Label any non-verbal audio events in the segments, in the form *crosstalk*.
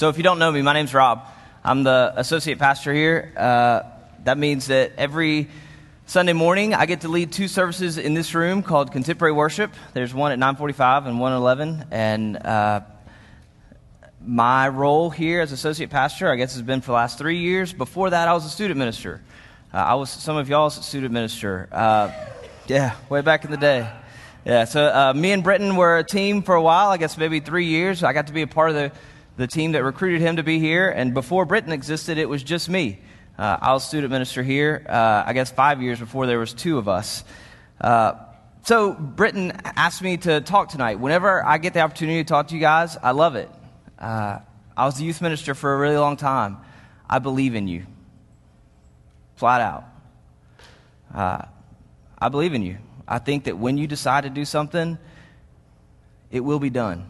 So, if you don't know me, my name's Rob. I'm the associate pastor here. Uh, that means that every Sunday morning I get to lead two services in this room called Contemporary Worship. There's one at 9:45 and one at 11, and uh, my role here as associate pastor, I guess, has been for the last three years. Before that, I was a student minister. Uh, I was some of y'all's student minister. Uh, yeah, way back in the day. Yeah, so uh, me and Britton were a team for a while. I guess maybe three years. I got to be a part of the the team that recruited him to be here. And before Britton existed, it was just me. Uh, I was student minister here, uh, I guess five years before there was two of us. Uh, so Britton asked me to talk tonight. Whenever I get the opportunity to talk to you guys, I love it. Uh, I was the youth minister for a really long time. I believe in you. Flat out. Uh, I believe in you. I think that when you decide to do something, it will be done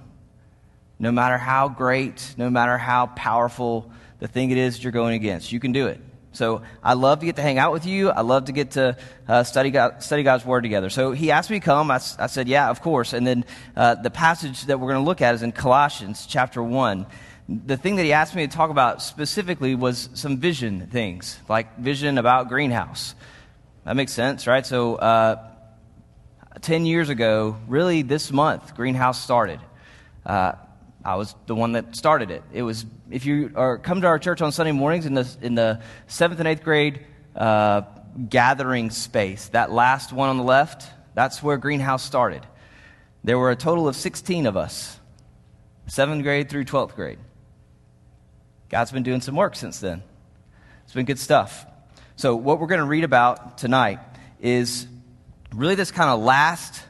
no matter how great, no matter how powerful the thing it is you're going against. You can do it. So I love to get to hang out with you. I love to get to uh, study, God, study God's Word together. So he asked me to come. I, I said, yeah, of course. And then uh, the passage that we're going to look at is in Colossians chapter 1. The thing that he asked me to talk about specifically was some vision things, like vision about greenhouse. That makes sense, right? So uh, 10 years ago, really this month, greenhouse started. I was the one that started it. It was if you are come to our church on Sunday mornings in the in the seventh and eighth grade uh, gathering space, that last one on the left, that's where Greenhouse started. There were a total of 16 of us, seventh grade through 12th grade. God's been doing some work since then. It's been good stuff. So, what we're going to read about tonight is really this kind of last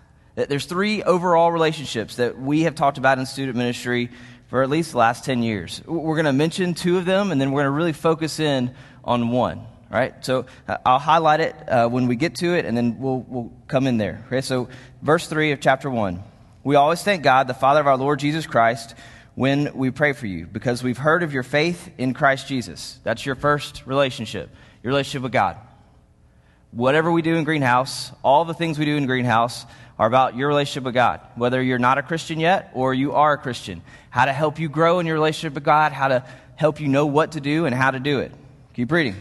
there's three overall relationships that we have talked about in student ministry for at least the last 10 years. We're going to mention two of them, and then we're going to really focus in on one. Right? So uh, I'll highlight it uh, when we get to it, and then we'll, we'll come in there. Okay? So, verse 3 of chapter 1. We always thank God, the Father of our Lord Jesus Christ, when we pray for you, because we've heard of your faith in Christ Jesus. That's your first relationship, your relationship with God. Whatever we do in Greenhouse, all the things we do in Greenhouse are about your relationship with God, whether you're not a Christian yet or you are a Christian. How to help you grow in your relationship with God, how to help you know what to do and how to do it. Keep reading.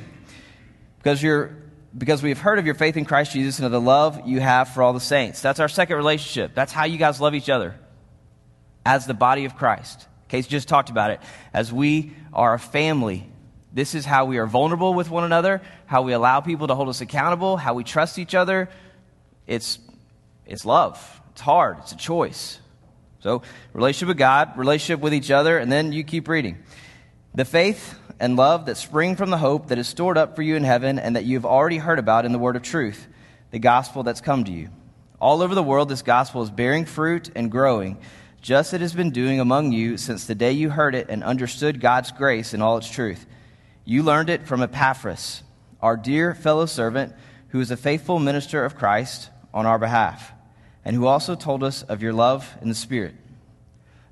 Because you're because we've heard of your faith in Christ Jesus and of the love you have for all the saints. That's our second relationship. That's how you guys love each other as the body of Christ. Case just talked about it. As we are a family, this is how we are vulnerable with one another, how we allow people to hold us accountable, how we trust each other. It's it's love. It's hard. It's a choice. So, relationship with God, relationship with each other, and then you keep reading. The faith and love that spring from the hope that is stored up for you in heaven and that you have already heard about in the word of truth, the gospel that's come to you. All over the world, this gospel is bearing fruit and growing, just as it has been doing among you since the day you heard it and understood God's grace in all its truth. You learned it from Epaphras, our dear fellow servant, who is a faithful minister of Christ on our behalf and who also told us of your love in the Spirit.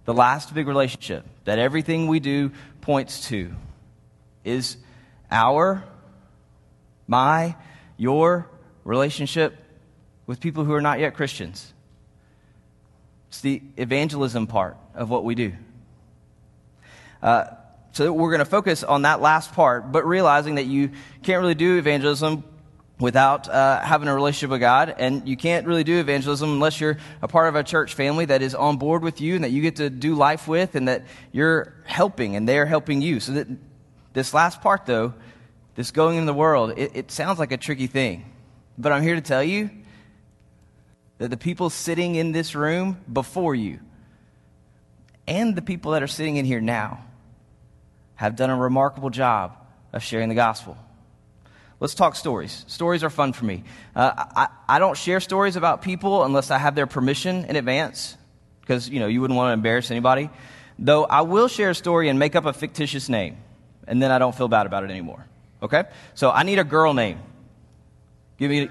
The last big relationship that everything we do points to is our, my, your relationship with people who are not yet Christians. It's the evangelism part of what we do. Uh, so we're going to focus on that last part, but realizing that you can't really do evangelism without uh, having a relationship with God. And you can't really do evangelism unless you're a part of a church family that is on board with you and that you get to do life with and that you're helping and they're helping you. So that this last part, though, this going in the world, it, it sounds like a tricky thing. But I'm here to tell you that the people sitting in this room before you and the people that are sitting in here now have done a remarkable job of sharing the gospel. Let's talk stories. Stories are fun for me. Uh, I, I don't share stories about people unless I have their permission in advance, because you know you wouldn't want to embarrass anybody. Though I will share a story and make up a fictitious name, and then I don't feel bad about it anymore. Okay? So I need a girl name. Give me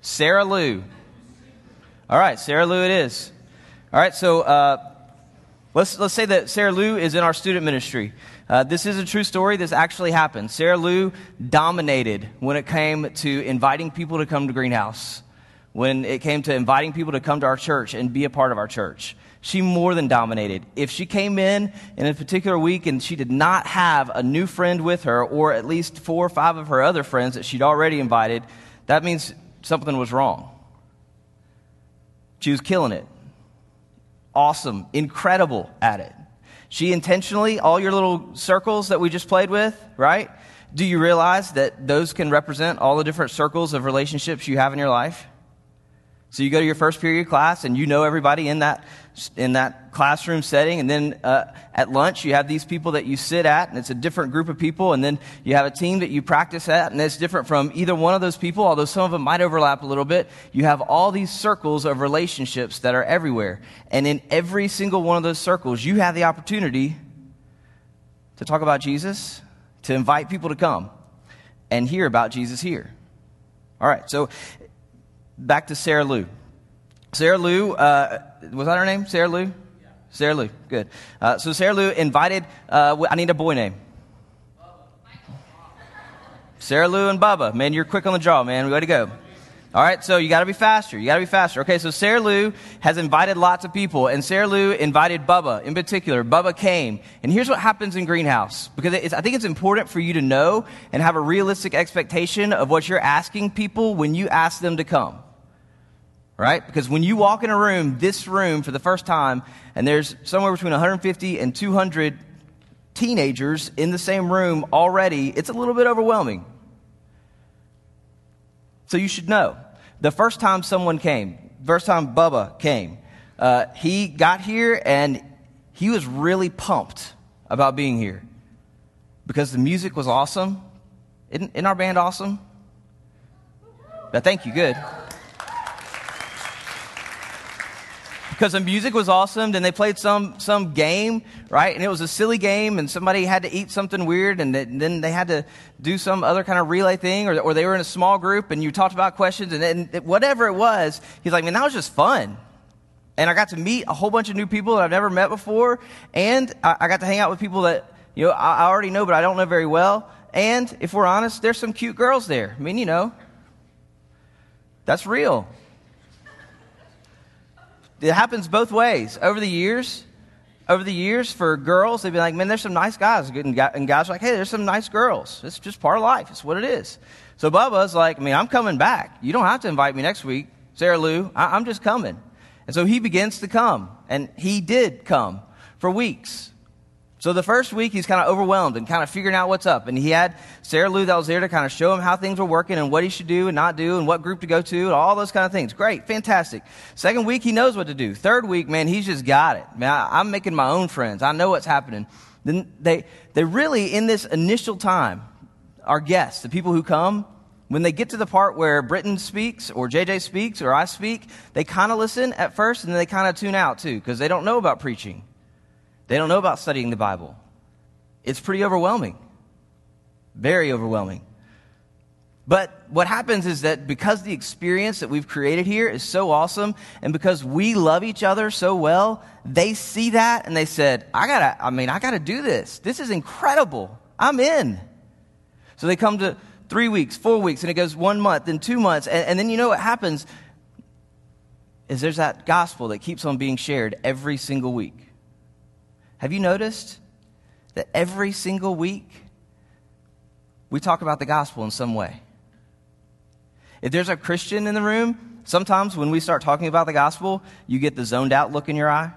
Sarah Lou. All right, Sarah Lou it is. All right, so uh, let's let's say that Sarah Lou is in our student ministry. Uh, this is a true story. This actually happened. Sarah Lou dominated when it came to inviting people to come to Greenhouse, when it came to inviting people to come to our church and be a part of our church. She more than dominated. If she came in in a particular week and she did not have a new friend with her, or at least four or five of her other friends that she'd already invited, that means something was wrong. She was killing it. Awesome, incredible at it. She intentionally, all your little circles that we just played with, right? Do you realize that those can represent all the different circles of relationships you have in your life? So you go to your first period class and you know everybody in that, in that classroom setting. And then uh, at lunch, you have these people that you sit at, and it's a different group of people. And then you have a team that you practice at, and it's different from either one of those people, although some of them might overlap a little bit. You have all these circles of relationships that are everywhere. And in every single one of those circles, you have the opportunity to talk about Jesus, to invite people to come and hear about Jesus here. All right, so back to Sarah Lou. Sarah Lou, uh, was that her name? Sarah Lou? Yeah. Sarah Lou, good. Uh, so Sarah Lou invited, uh, I need a boy name. Sarah Lou and Bubba. Man, you're quick on the draw, man. we Way to go. All right, so you got to be faster. You got to be faster. Okay, so Sarah Lou has invited lots of people, and Sarah Lou invited Bubba in particular. Bubba came, and here's what happens in Greenhouse because I think it's important for you to know and have a realistic expectation of what you're asking people when you ask them to come. Right? Because when you walk in a room, this room for the first time, and there's somewhere between 150 and 200 teenagers in the same room already, it's a little bit overwhelming. So you should know. The first time someone came, first time Bubba came, uh, he got here and he was really pumped about being here because the music was awesome. Isn't, isn't our band awesome? But thank you, good. Because the music was awesome. Then they played some, some game, right? And it was a silly game, and somebody had to eat something weird, and then they had to do some other kind of relay thing, or, or they were in a small group, and you talked about questions, and then whatever it was, he's like, man, that was just fun. And I got to meet a whole bunch of new people that I've never met before, and I, I got to hang out with people that, you know, I, I already know, but I don't know very well. And if we're honest, there's some cute girls there. I mean, you know, that's real it happens both ways. Over the years, over the years, for girls, they'd be like, man, there's some nice guys. And guys are like, hey, there's some nice girls. It's just part of life. It's what it is. So Bubba's like, I mean, I'm coming back. You don't have to invite me next week. Sarah Lou, I- I'm just coming. And so he begins to come. And he did come for weeks. So the first week, he's kind of overwhelmed and kind of figuring out what's up. And he had Sarah Lou that was there to kind of show him how things were working and what he should do and not do and what group to go to and all those kind of things. Great, fantastic. Second week, he knows what to do. Third week, man, he's just got it. Man, I, I'm making my own friends. I know what's happening. Then they, they really, in this initial time, our guests, the people who come, when they get to the part where Britton speaks or JJ speaks or I speak, they kind of listen at first and then they kind of tune out too because they don't know about preaching. They don't know about studying the Bible. It's pretty overwhelming. Very overwhelming. But what happens is that because the experience that we've created here is so awesome, and because we love each other so well, they see that and they said, I gotta, I mean, I gotta do this. This is incredible. I'm in. So they come to three weeks, four weeks, and it goes one month, then two months. And, and then you know what happens is there's that gospel that keeps on being shared every single week. Have you noticed that every single week we talk about the gospel in some way? If there's a Christian in the room, sometimes when we start talking about the gospel, you get the zoned out look in your eye.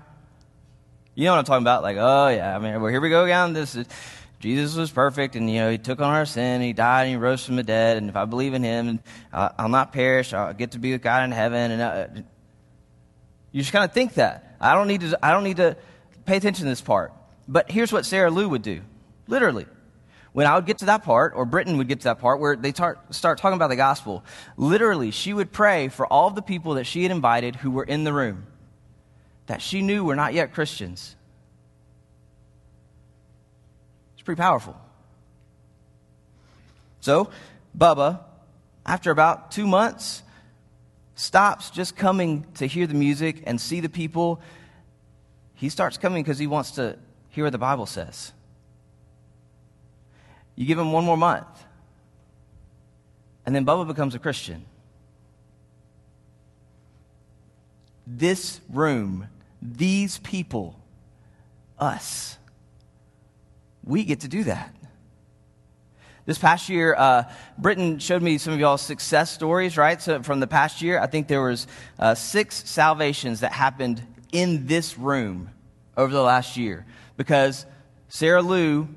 You know what I'm talking about? Like, oh yeah, I mean, well, here we go again. This is, Jesus was perfect, and you know he took on our sin, he died, and he rose from the dead. And if I believe in him, uh, I'll not perish. I'll get to be with God in heaven. And uh, you just kind of think that. I don't need to. I don't need to pay attention to this part. But here's what Sarah Lou would do. Literally. When I would get to that part, or Britton would get to that part where they start, start talking about the gospel, literally, she would pray for all of the people that she had invited who were in the room that she knew were not yet Christians. It's pretty powerful. So, Bubba, after about two months, stops just coming to hear the music and see the people he starts coming because he wants to hear what the Bible says. You give him one more month, and then Bubba becomes a Christian. This room these people, us. We get to do that. This past year, uh, Britton showed me some of y'all's success stories, right? So from the past year, I think there was uh, six salvations that happened in this room over the last year because Sarah Lou,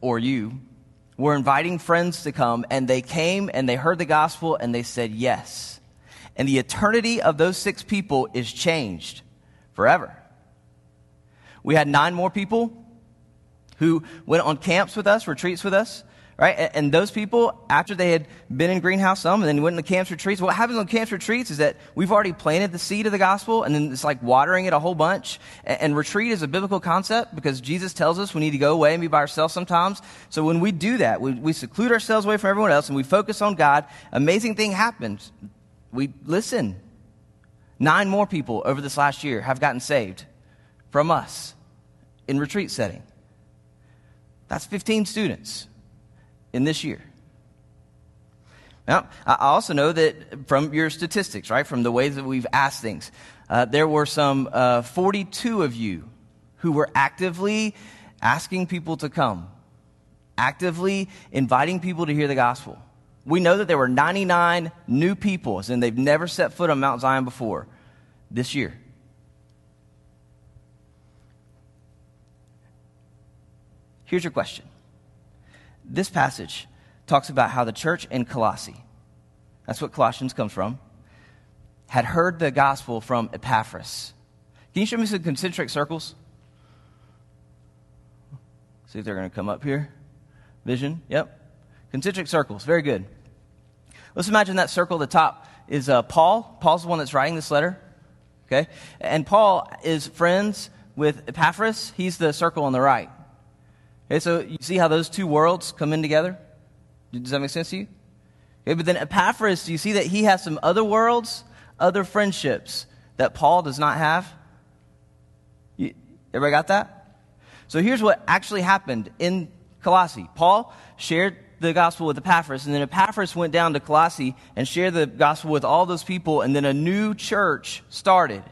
or you, were inviting friends to come, and they came and they heard the gospel and they said yes. And the eternity of those six people is changed forever. We had nine more people who went on camps with us, retreats with us right? And those people, after they had been in greenhouse some and then went into camps retreats, what happens on camps retreats is that we've already planted the seed of the gospel and then it's like watering it a whole bunch. And retreat is a biblical concept because Jesus tells us we need to go away and be by ourselves sometimes. So when we do that, we, we seclude ourselves away from everyone else and we focus on God, amazing thing happens. We listen. Nine more people over this last year have gotten saved from us in retreat setting. That's 15 students in this year. Now, I also know that from your statistics, right, from the ways that we've asked things, uh, there were some uh, 42 of you who were actively asking people to come, actively inviting people to hear the gospel. We know that there were 99 new people, and they've never set foot on Mount Zion before this year. Here's your question this passage talks about how the church in Colossae, that's what Colossians comes from, had heard the gospel from Epaphras. Can you show me some concentric circles? See if they're going to come up here. Vision, yep. Concentric circles, very good. Let's imagine that circle at the top is uh, Paul. Paul's the one that's writing this letter. Okay? And Paul is friends with Epaphras. He's the circle on the right. Okay, so you see how those two worlds come in together? Does that make sense to you? Okay, but then Epaphras, do you see that he has some other worlds, other friendships that Paul does not have? You, everybody got that? So here's what actually happened in Colossae. Paul shared the gospel with Epaphras, and then Epaphras went down to Colossae and shared the gospel with all those people, and then a new church started.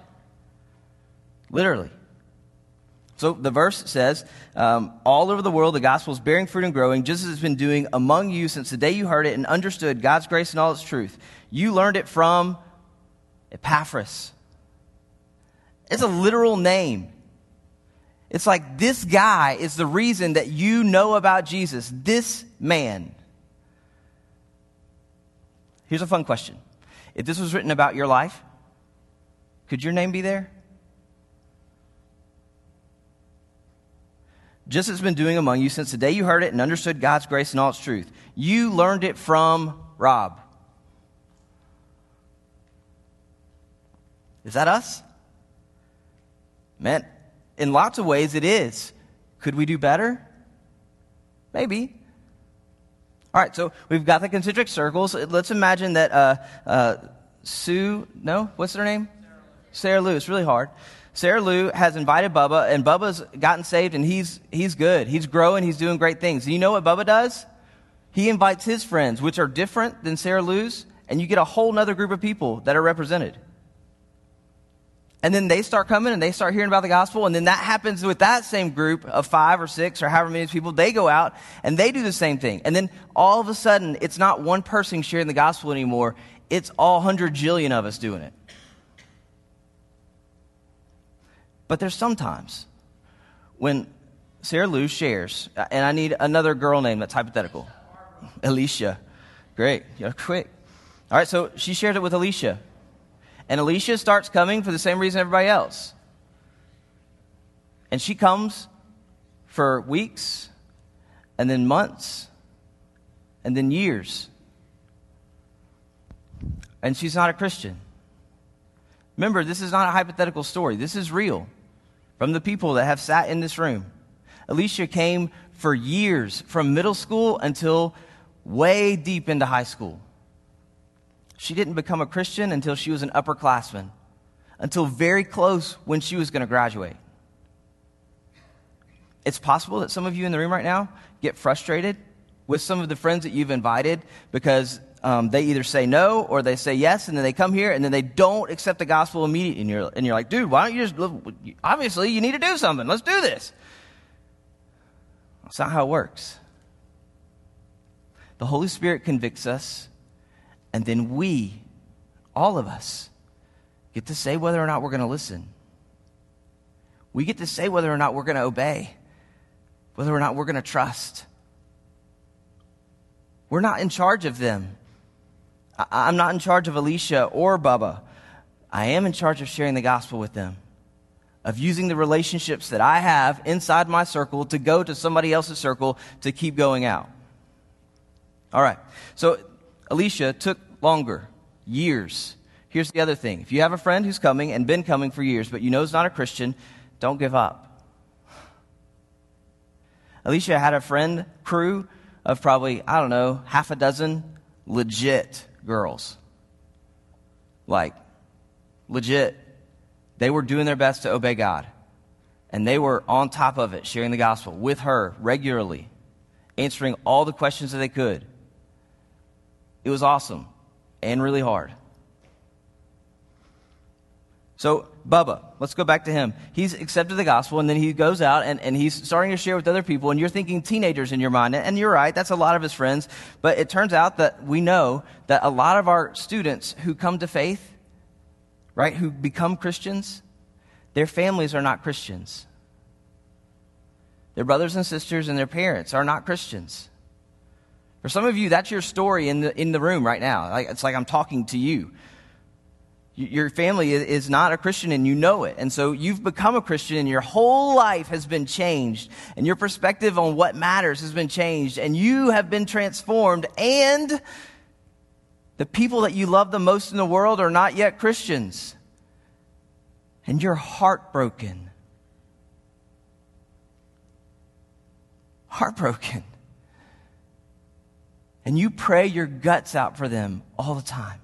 Literally. So the verse says, um, all over the world, the gospel is bearing fruit and growing, just as it's been doing among you since the day you heard it and understood God's grace and all its truth. You learned it from Epaphras. It's a literal name. It's like this guy is the reason that you know about Jesus. This man. Here's a fun question. If this was written about your life, could your name be there? Just as it's been doing among you since the day you heard it and understood God's grace and all its truth. You learned it from Rob. Is that us? Man, in lots of ways it is. Could we do better? Maybe. All right, so we've got the concentric circles. Let's imagine that uh, uh, Sue, no, what's her name? Sarah Lou. Sarah Lou. It's really hard. Sarah Lou has invited Bubba, and Bubba's gotten saved, and he's, he's good. He's growing, he's doing great things. And you know what Bubba does? He invites his friends, which are different than Sarah Lou's, and you get a whole other group of people that are represented. And then they start coming and they start hearing about the gospel, and then that happens with that same group of five or six or however many people. They go out and they do the same thing. And then all of a sudden, it's not one person sharing the gospel anymore, it's all hundred jillion of us doing it. But there's sometimes when Sarah Lou shares, uh, and I need another girl name that's hypothetical. Alicia. Great. You're quick. All right, so she shares it with Alicia. And Alicia starts coming for the same reason everybody else. And she comes for weeks, and then months, and then years. And she's not a Christian. Remember, this is not a hypothetical story, this is real from the people that have sat in this room. Alicia came for years, from middle school until way deep into high school. She didn't become a Christian until she was an upperclassman, until very close when she was going to graduate. It's possible that some of you in the room right now get frustrated with some of the friends that you've invited because um, they either say no or they say yes, and then they come here and then they don't accept the gospel immediately. And you're, and you're like, dude, why don't you just, live? obviously, you need to do something. Let's do this. That's not how it works. The Holy Spirit convicts us, and then we, all of us, get to say whether or not we're going to listen. We get to say whether or not we're going to obey, whether or not we're going to trust. We're not in charge of them. I- am not in charge of Alicia or Bubba. I am in charge of sharing the gospel with them, of using the relationships that I have inside my circle to go to somebody else's circle to keep going out. All right. So Alicia took longer, years. Here's the other thing. If you have a friend who's coming and been coming for years, but you know is not a Christian, don't give up. Alicia had a friend crew of probably, I don't know, half a dozen legit girls. Like, legit. They were doing their best to obey God. And they were on top of it, sharing the gospel with her regularly, answering all the questions that they could. It was awesome and really hard. So, Bubba, let's go back to him. He's accepted the gospel, and then he goes out and, and he's starting to share with other people, and you're thinking teenagers in your mind. And you're right, that's a lot of his friends. But it turns out that we know that a lot of our students who come to faith, right, who become Christians, their families are not Christians. Their brothers and sisters and their parents are not Christians. For some of you, that's your story in the, in the room right now. It's like I'm talking to you. Your family is not a Christian and you know it. And so you've become a Christian and your whole life has been changed and your perspective on what matters has been changed and you have been transformed and the people that you love the most in the world are not yet Christians. And you're heartbroken. Heartbroken. And you pray your guts out for them all the time.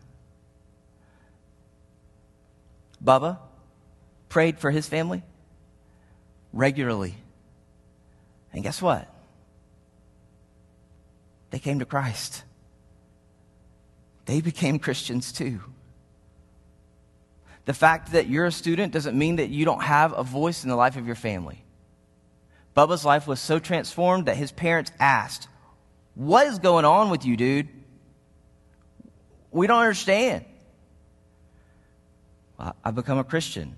Bubba prayed for his family regularly. And guess what? They came to Christ. They became Christians too. The fact that you're a student doesn't mean that you don't have a voice in the life of your family. Bubba's life was so transformed that his parents asked, What is going on with you, dude? We don't understand. I become a Christian.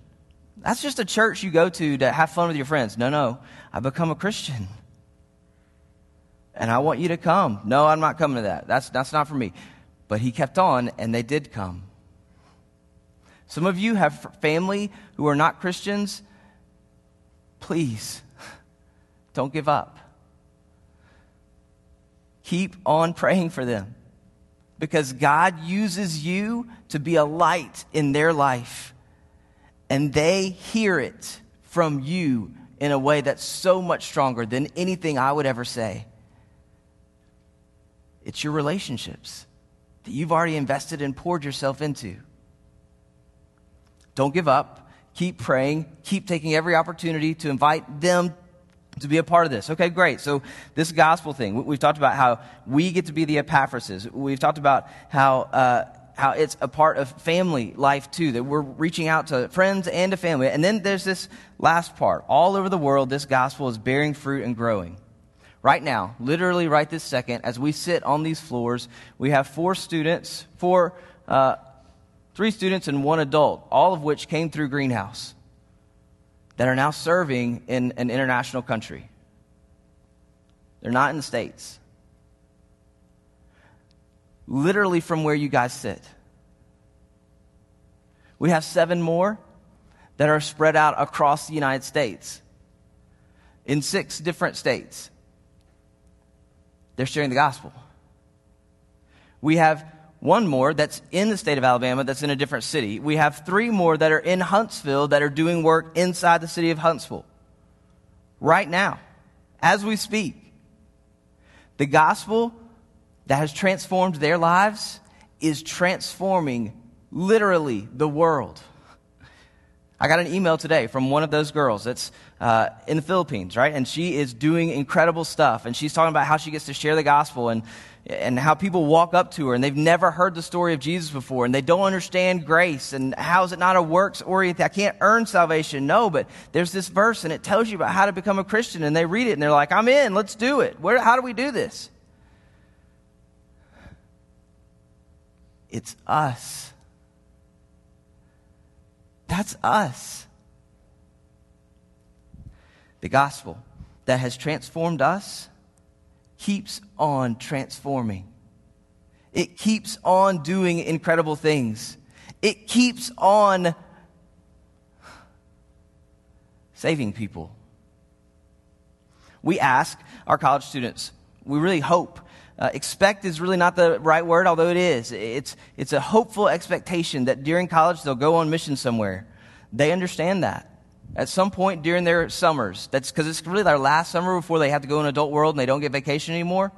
That's just a church you go to to have fun with your friends. No, no. I've become a Christian. And I want you to come. No, I'm not coming to that. That's, that's not for me. But he kept on, and they did come. Some of you have family who are not Christians. Please, don't give up. Keep on praying for them because God uses you to be a light in their life. And they hear it from you in a way that's so much stronger than anything I would ever say. It's your relationships that you've already invested and poured yourself into. Don't give up. Keep praying. Keep taking every opportunity to invite them to be a part of this. Okay, great. So this gospel thing, we've talked about how we get to be the epaphrases. We've talked about how, uh, how it's a part of family life too, that we're reaching out to friends and to family. And then there's this last part. All over the world, this gospel is bearing fruit and growing. Right now, literally right this second, as we sit on these floors, we have four students, four, uh, three students and one adult, all of which came through Greenhouse that are now serving in an international country. They're not in the States. Literally from where you guys sit. We have seven more that are spread out across the United States in six different states. They're sharing the gospel. We have one more that's in the state of Alabama that's in a different city. We have three more that are in Huntsville that are doing work inside the city of Huntsville right now, as we speak. The gospel that has transformed their lives is transforming literally the world. I got an email today from one of those girls that's uh, in the Philippines, right? And she is doing incredible stuff. And she's talking about how she gets to share the gospel and, and how people walk up to her and they've never heard the story of Jesus before and they don't understand grace and how is it not a works oriented? I can't earn salvation. No, but there's this verse and it tells you about how to become a Christian and they read it and they're like, I'm in, let's do it. Where, how do we do this? It's us. That's us. The gospel that has transformed us keeps on transforming. It keeps on doing incredible things. It keeps on saving people. We ask our college students, we really hope. Uh, expect is really not the right word, although it is. It's, it's a hopeful expectation that during college they'll go on mission somewhere. They understand that at some point during their summers. That's because it's really their last summer before they have to go in adult world and they don't get vacation anymore.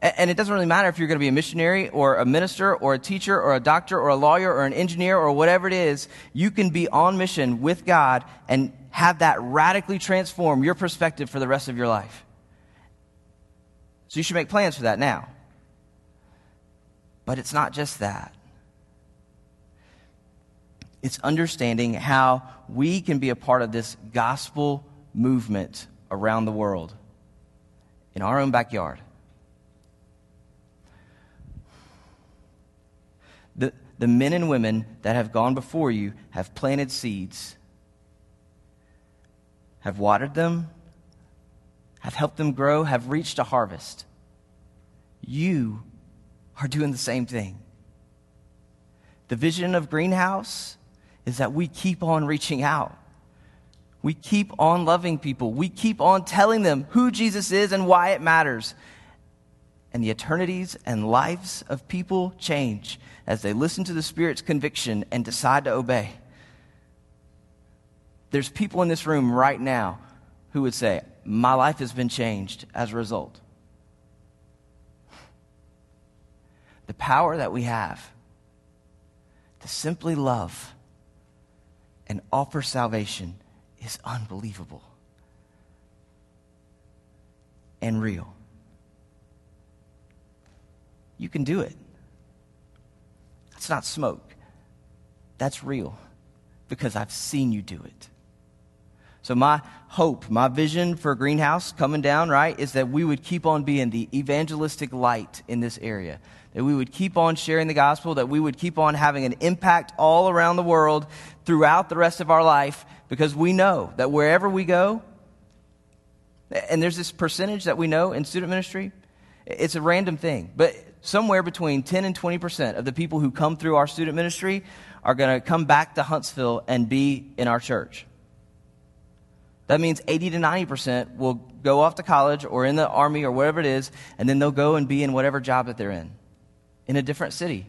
And it doesn't really matter if you're going to be a missionary or a minister or a teacher or a doctor or a lawyer or an engineer or whatever it is. You can be on mission with God and have that radically transform your perspective for the rest of your life. So you should make plans for that now. But it's not just that. It's understanding how we can be a part of this gospel movement around the world in our own backyard. The, the men and women that have gone before you have planted seeds, have watered them, have helped them grow, have reached a harvest. You are doing the same thing. The vision of Greenhouse is that we keep on reaching out. We keep on loving people. We keep on telling them who Jesus is and why it matters. And the eternities and lives of people change as they listen to the Spirit's conviction and decide to obey. There's people in this room right now who would say, My life has been changed as a result. The power that we have to simply love and offer salvation is unbelievable and real. You can do it. That's not smoke. That's real because I've seen you do it. So, my hope, my vision for Greenhouse coming down, right, is that we would keep on being the evangelistic light in this area that we would keep on sharing the gospel, that we would keep on having an impact all around the world throughout the rest of our life, because we know that wherever we go, and there's this percentage that we know in student ministry, it's a random thing, but somewhere between 10 and 20% of the people who come through our student ministry are going to come back to Huntsville and be in our church. That means 80 to 90% will go off to college or in the army or whatever it is, and then they'll go and be in whatever job that they're in in a different city.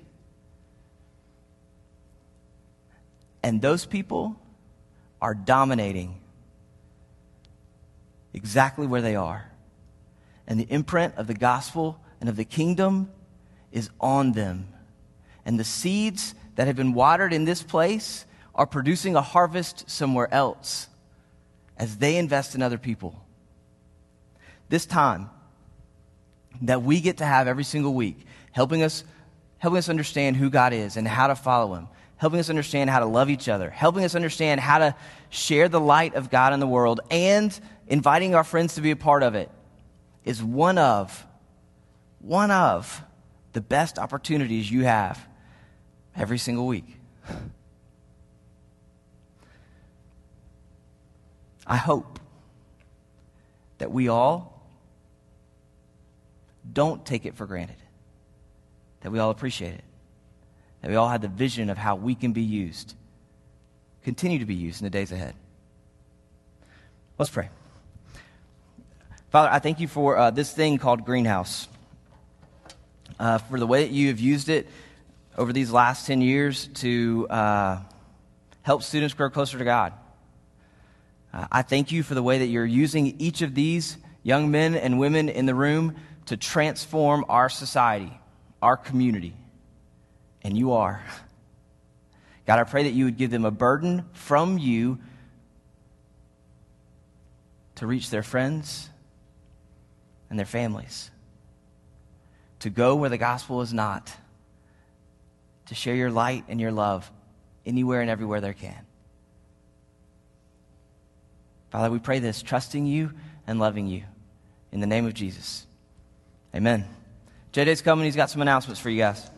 And those people are dominating exactly where they are. And the imprint of the gospel and of the kingdom is on them. And the seeds that have been watered in this place are producing a harvest somewhere else as they invest in other people. This time that we get to have every single week helping us, helping us understand who God is and how to follow Him, helping us understand how to love each other, helping us understand how to share the light of God in the world, and inviting our friends to be a part of it is one of, one of the best opportunities you have every single week. *laughs* I hope that we all don't take it for granted that we all appreciate it, that we all had the vision of how we can be used, continue to be used in the days ahead. Let's pray. Father, I thank you for uh, this thing called Greenhouse, uh, for the way that you have used it over these last 10 years to uh, help students grow closer to God. Uh, I thank you for the way that you're using each of these young men and women in the room to transform our society our community. And you are. *laughs* God, I pray that you would give them a burden from you to reach their friends and their families, to go where the gospel is not, to share your light and your love anywhere and everywhere they can. Father, we pray this, trusting you and loving you. In the name of Jesus. Amen. JJ's coming. He's got some announcements for you guys.